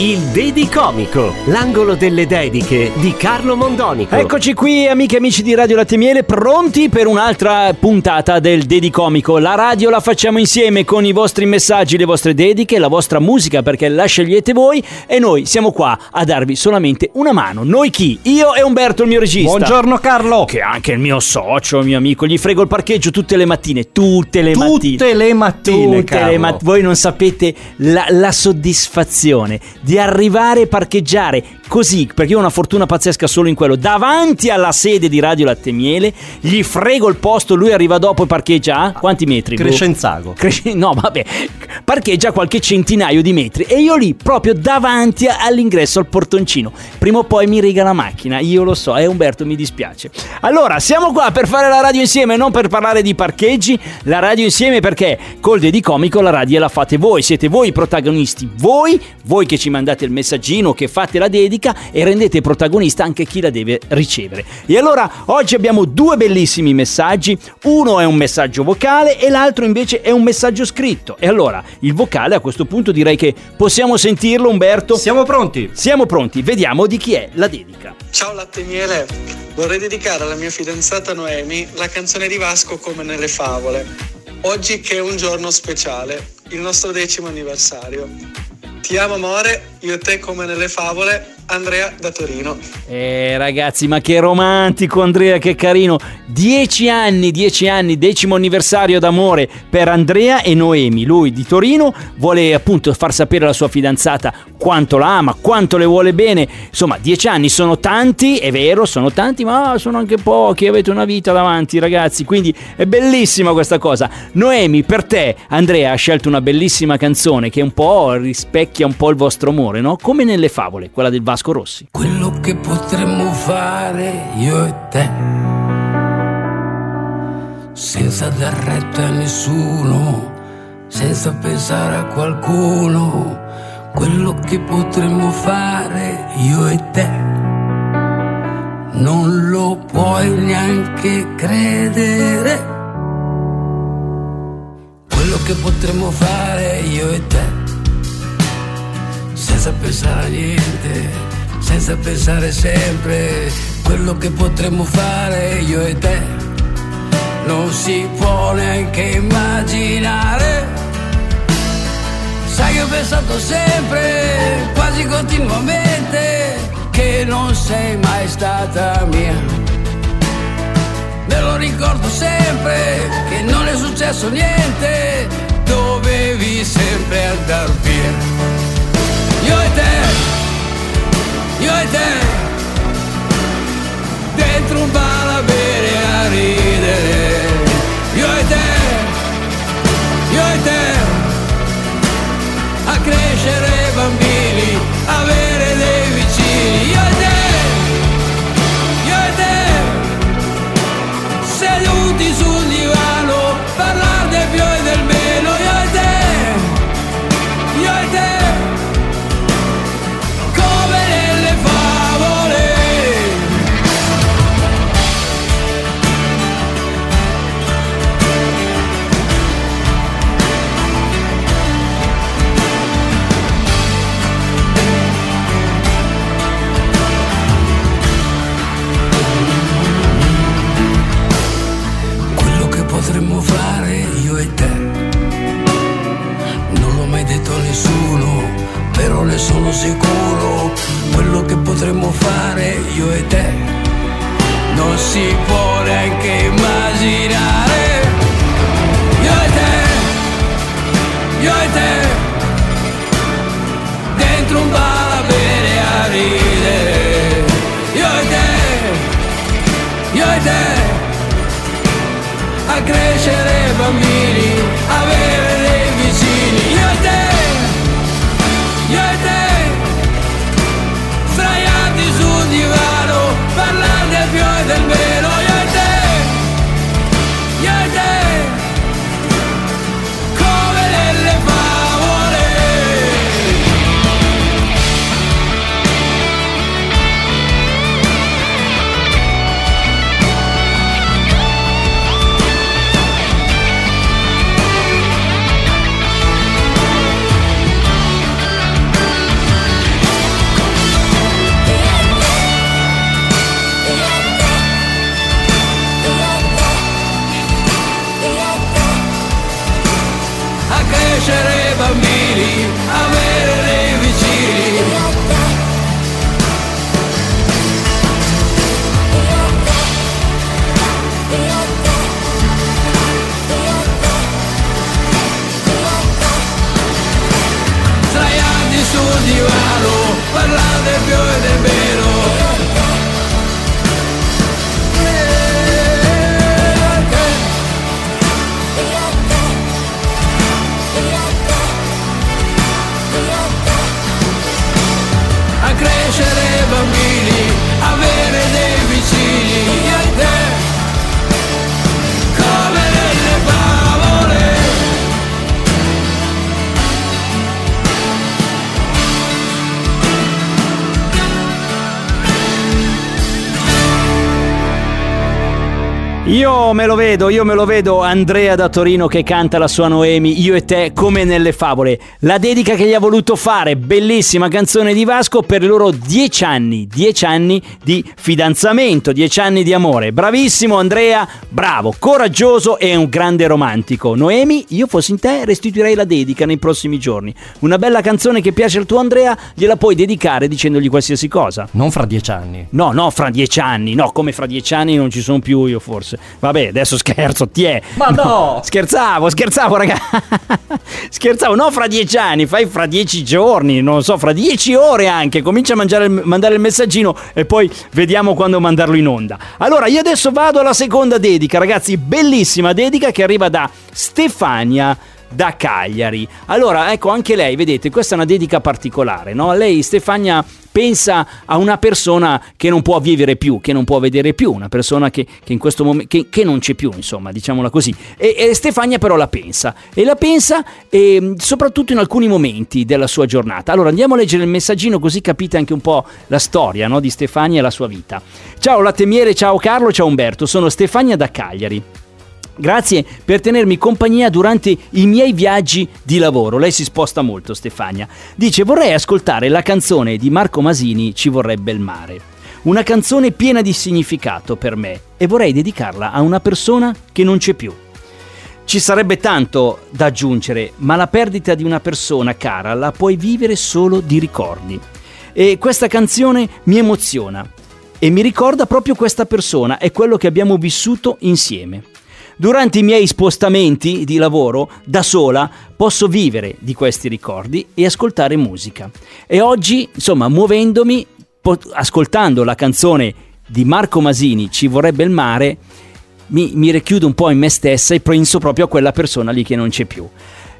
Il Dedi Comico, l'angolo delle dediche di Carlo Mondonico. Eccoci qui amiche e amici di Radio Latte Miele, pronti per un'altra puntata del Dedi Comico. La radio la facciamo insieme con i vostri messaggi, le vostre dediche, la vostra musica perché la scegliete voi e noi siamo qua a darvi solamente una mano. Noi chi? Io e Umberto il mio regista. Buongiorno Carlo. Che è anche il mio socio, il mio amico, gli frego il parcheggio tutte le mattine, tutte le mattine. Tutte le mattine, Tutte le Carlo. mat- voi non sapete la, la soddisfazione di arrivare e parcheggiare così, perché io ho una fortuna pazzesca solo in quello, davanti alla sede di Radio Latte Miele, gli frego il posto, lui arriva dopo e parcheggia a quanti metri? Boh. Crescenzago. Cresce- no, vabbè, parcheggia qualche centinaio di metri e io lì proprio davanti all'ingresso al portoncino. Prima o poi mi riga la macchina, io lo so, e Umberto mi dispiace. Allora, siamo qua per fare la radio insieme, non per parlare di parcheggi, la radio insieme perché col Dedi Comico la radio la fate voi, siete voi i protagonisti, voi, voi che ci mandate il messaggino, che fate la dedica e rendete protagonista anche chi la deve ricevere. E allora oggi abbiamo due bellissimi messaggi, uno è un messaggio vocale e l'altro invece è un messaggio scritto. E allora il vocale a questo punto direi che possiamo sentirlo Umberto. Siamo pronti? Siamo pronti, vediamo di chi è la dedica. Ciao latte e miele, vorrei dedicare alla mia fidanzata Noemi la canzone di Vasco come nelle favole. Oggi che è un giorno speciale, il nostro decimo anniversario. Ti amo amore, io e te come nelle favole, Andrea da Torino. Eh ragazzi, ma che romantico Andrea, che carino. Dieci anni, dieci anni, decimo anniversario d'amore per Andrea e Noemi. Lui di Torino vuole appunto far sapere alla sua fidanzata quanto la ama, quanto le vuole bene. Insomma, dieci anni sono tanti, è vero, sono tanti, ma sono anche pochi. Avete una vita davanti, ragazzi. Quindi è bellissima questa cosa. Noemi, per te, Andrea ha scelto una bellissima canzone che un po' rispecchia un po' il vostro amore, no? Come nelle favole, quella del Vasco Rossi. Quello che potremmo fare io e te senza dar retta a nessuno, senza pensare a qualcuno, quello che potremmo fare io e te. Non lo puoi neanche credere. Quello che potremmo fare io e te, senza pensare a niente, senza pensare sempre. Quello che potremmo fare io e te non si può neanche immaginare. Sai che ho pensato sempre, quasi continuamente, che non sei mai stata mia. Me lo ricordo sempre, che non è successo niente, dovevi sempre andar via. Io e te, io e te, dentro un bar a bere a ridere. Io e te, io e te, a crescere bambini, avere dei crescere Io me lo vedo, io me lo vedo Andrea da Torino che canta la sua Noemi, io e te come nelle favole. La dedica che gli ha voluto fare, bellissima canzone di Vasco per i loro dieci anni, dieci anni di fidanzamento, dieci anni di amore. Bravissimo Andrea, bravo, coraggioso e un grande romantico. Noemi, io fossi in te restituirei la dedica nei prossimi giorni. Una bella canzone che piace al tuo Andrea, gliela puoi dedicare dicendogli qualsiasi cosa. Non fra dieci anni. No, no, fra dieci anni, no, come fra dieci anni non ci sono più io forse. Vabbè, adesso scherzo, ti è. Ma no! Scherzavo, scherzavo, raga. scherzavo, no fra dieci anni, fai fra dieci giorni, non so, fra dieci ore anche. Comincia a mangiare mandare il messaggino e poi vediamo quando mandarlo in onda. Allora, io adesso vado alla seconda dedica, ragazzi, bellissima dedica che arriva da Stefania da Cagliari. Allora, ecco, anche lei, vedete, questa è una dedica particolare, no? Lei, Stefania, pensa a una persona che non può vivere più, che non può vedere più, una persona che, che in questo momento, che, che non c'è più, insomma, diciamola così. E, e Stefania però la pensa, e la pensa ehm, soprattutto in alcuni momenti della sua giornata. Allora, andiamo a leggere il messaggino così capite anche un po' la storia, no? Di Stefania e la sua vita. Ciao Lattemiere, ciao Carlo, ciao Umberto, sono Stefania da Cagliari. Grazie per tenermi compagnia durante i miei viaggi di lavoro. Lei si sposta molto, Stefania. Dice: Vorrei ascoltare la canzone di Marco Masini Ci vorrebbe il mare. Una canzone piena di significato per me e vorrei dedicarla a una persona che non c'è più. Ci sarebbe tanto da aggiungere, ma la perdita di una persona cara la puoi vivere solo di ricordi. E questa canzone mi emoziona e mi ricorda proprio questa persona e quello che abbiamo vissuto insieme. Durante i miei spostamenti di lavoro, da sola, posso vivere di questi ricordi e ascoltare musica. E oggi, insomma, muovendomi, po- ascoltando la canzone di Marco Masini, Ci vorrebbe il mare, mi, mi richiudo un po' in me stessa e penso proprio a quella persona lì che non c'è più.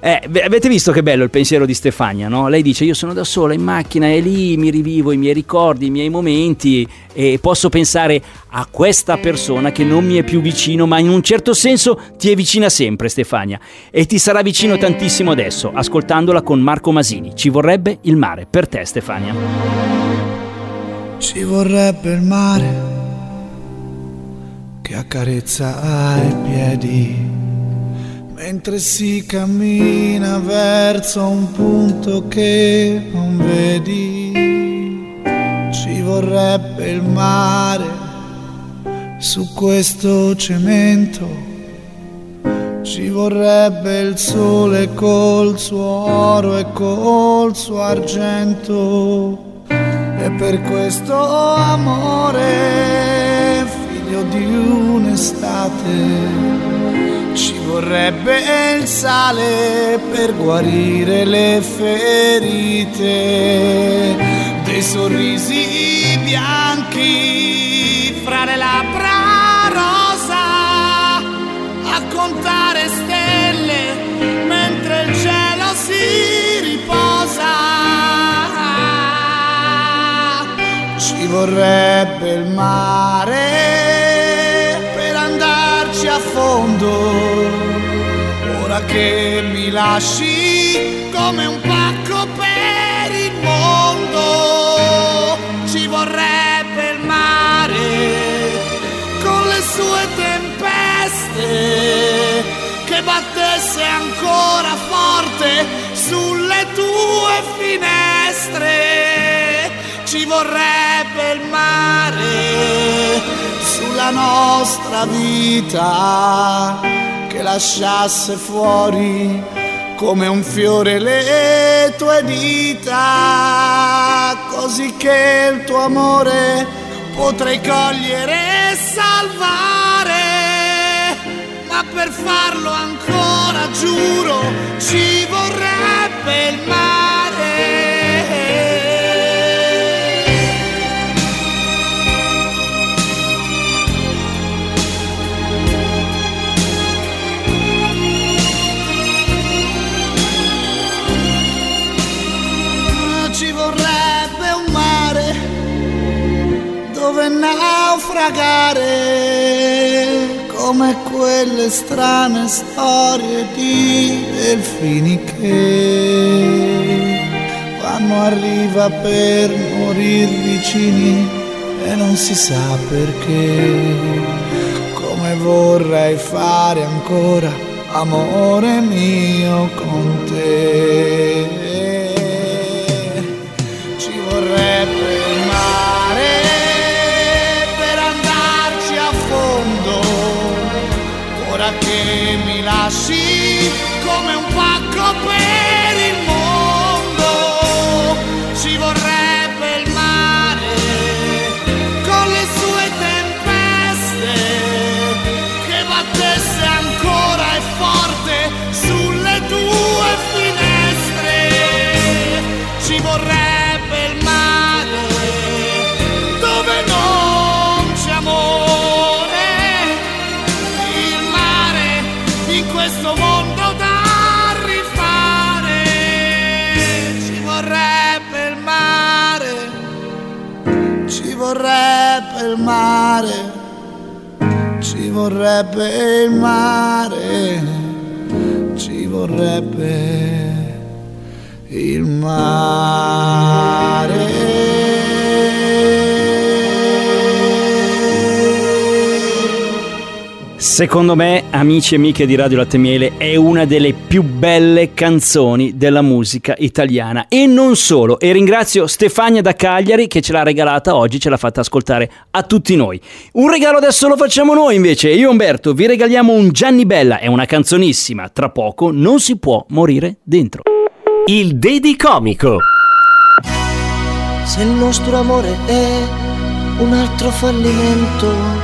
Eh, avete visto che bello il pensiero di Stefania, no? Lei dice io sono da sola in macchina e lì mi rivivo i miei ricordi, i miei momenti e posso pensare a questa persona che non mi è più vicino, ma in un certo senso ti è vicina sempre Stefania e ti sarà vicino tantissimo adesso, ascoltandola con Marco Masini. Ci vorrebbe il mare per te Stefania. Ci vorrebbe il mare che accarezza i piedi mentre si cammina verso un punto che non vedi. Ci vorrebbe il mare su questo cemento. Ci vorrebbe il sole col suo oro e col suo argento. E per questo amore, figlio di un'estate, ci vorrebbe il sale per guarire le ferite dei sorrisi bianchi fra le labbra rosa a contare stelle mentre il cielo si riposa. Ci vorrebbe il mare fondo. Ora che mi lasci come un pacco per il mondo. Ci vorrebbe il mare con le sue tempeste che battesse ancora forte sulle tue finestre. Ci vorrebbe il mare nostra vita che lasciasse fuori come un fiore le tue dita, così che il tuo amore potrei cogliere e salvare. Ma per farlo ancora giuro ci vorrebbe il mare. Naufragare come quelle strane storie di delfini che vanno a riva per morir vicini e non si sa perché come vorrei fare ancora amore mio con te. Ci vorrebbe mi lasci il mare, ci vorrebbe il mare, ci vorrebbe il Secondo me, amici e amiche di Radio Latte Miele, è una delle più belle canzoni della musica italiana. E non solo. E ringrazio Stefania da Cagliari che ce l'ha regalata oggi, ce l'ha fatta ascoltare a tutti noi. Un regalo adesso lo facciamo noi invece. Io Umberto vi regaliamo un Gianni Bella, è una canzonissima. Tra poco non si può morire dentro. Il Dedi Comico. Se il nostro amore è un altro fallimento,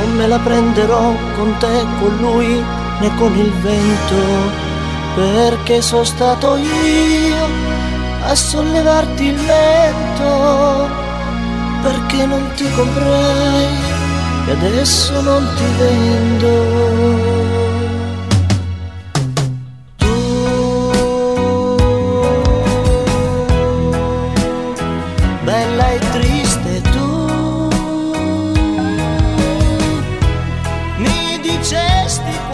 non me la prenderò con te, con lui, né con il vento, perché sono stato io a sollevarti il mento, perché non ti comprai e adesso non ti vendo. bella e triste tu mi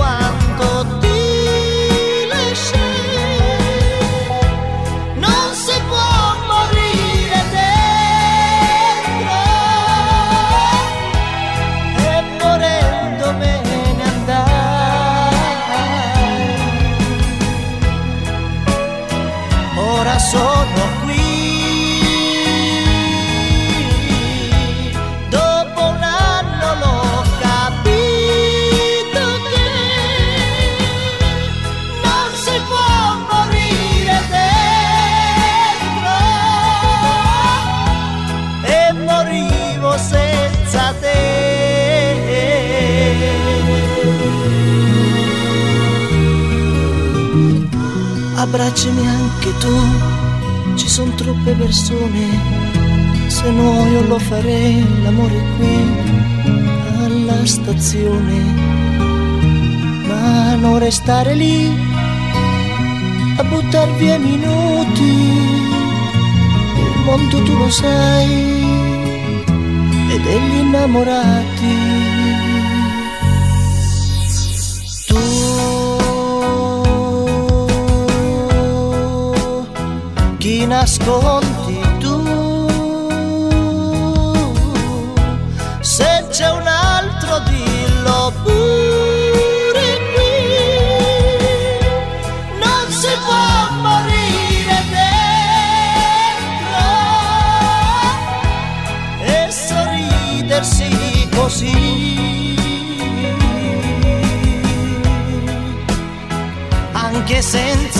Abbracciami anche tu, ci sono troppe persone se no io lo farei l'amore qui alla stazione. Ma non restare lì a buttar via minuti il mondo tu lo sai e degli innamorati. Tu nascondi tu. Se c'è un altro dillo pure qui. Non si può morire dentro e sorridersi così. Anche senza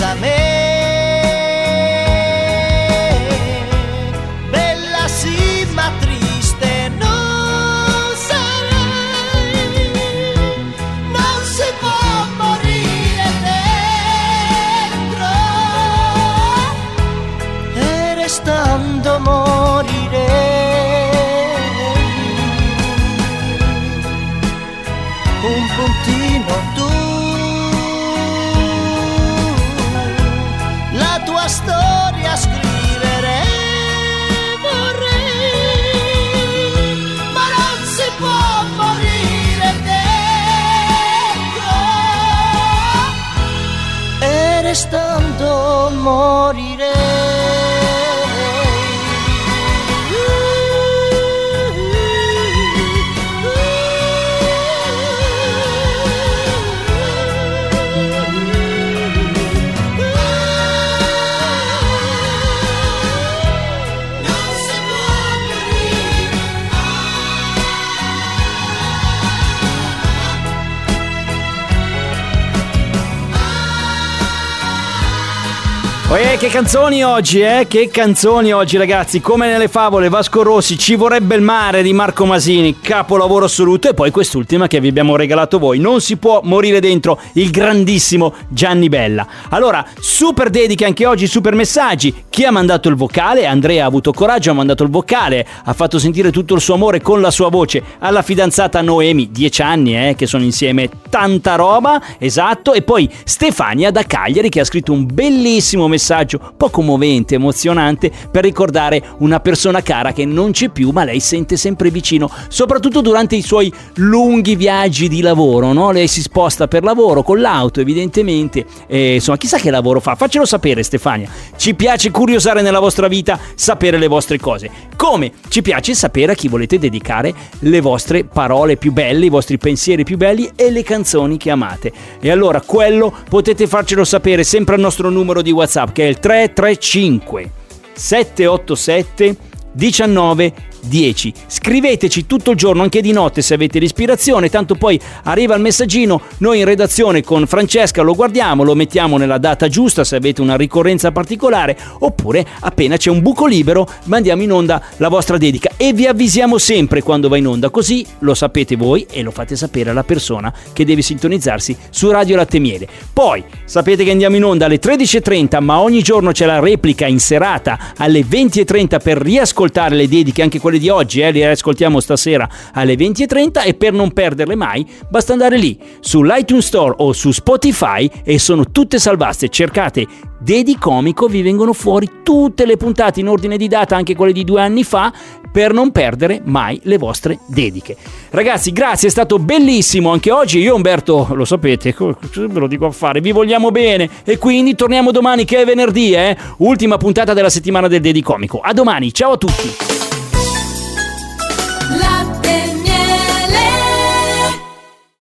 storia scrivere. Vorrei ma non si può morire dentro. E restando Eh, che canzoni oggi, eh? Che canzoni oggi, ragazzi. Come nelle favole, Vasco Rossi, Ci vorrebbe il mare di Marco Masini, capolavoro assoluto. E poi quest'ultima che vi abbiamo regalato voi. Non si può morire dentro il grandissimo Gianni Bella. Allora, super dediche anche oggi, super messaggi. Chi ha mandato il vocale? Andrea ha avuto coraggio, ha mandato il vocale, ha fatto sentire tutto il suo amore con la sua voce alla fidanzata Noemi, 10 anni, eh, che sono insieme, tanta roba, esatto. E poi Stefania da Cagliari che ha scritto un bellissimo messaggio, un po' commovente, emozionante, per ricordare una persona cara che non c'è più, ma lei sente sempre vicino, soprattutto durante i suoi lunghi viaggi di lavoro, no? Lei si sposta per lavoro con l'auto, evidentemente. E, insomma, chissà che lavoro fa. Faccelo sapere, Stefania. Ci piace curiosare nella vostra vita, sapere le vostre cose. Come ci piace sapere a chi volete dedicare le vostre parole più belle, i vostri pensieri più belli e le canzoni che amate. E allora quello potete farcelo sapere sempre al nostro numero di WhatsApp che è il 335 787 19 10. Scriveteci tutto il giorno, anche di notte se avete l'ispirazione, tanto poi arriva il messaggino, noi in redazione con Francesca lo guardiamo, lo mettiamo nella data giusta se avete una ricorrenza particolare, oppure appena c'è un buco libero mandiamo in onda la vostra dedica e vi avvisiamo sempre quando va in onda, così lo sapete voi e lo fate sapere alla persona che deve sintonizzarsi su Radio Latte Miele. Poi sapete che andiamo in onda alle 13.30, ma ogni giorno c'è la replica in serata alle 20.30 per riascoltare le dediche, anche quelle di oggi, eh, le ascoltiamo stasera alle 20.30 e per non perderle mai basta andare lì sull'iTunes Store o su Spotify e sono tutte salvaste. Cercate Dedi Comico, vi vengono fuori tutte le puntate in ordine di data, anche quelle di due anni fa, per non perdere mai le vostre dediche. Ragazzi, grazie, è stato bellissimo anche oggi. Io Umberto, lo sapete, ve lo dico a fare, vi vogliamo bene e quindi torniamo domani che è venerdì, eh? Ultima puntata della settimana del Dedi Comico. A domani, ciao a tutti.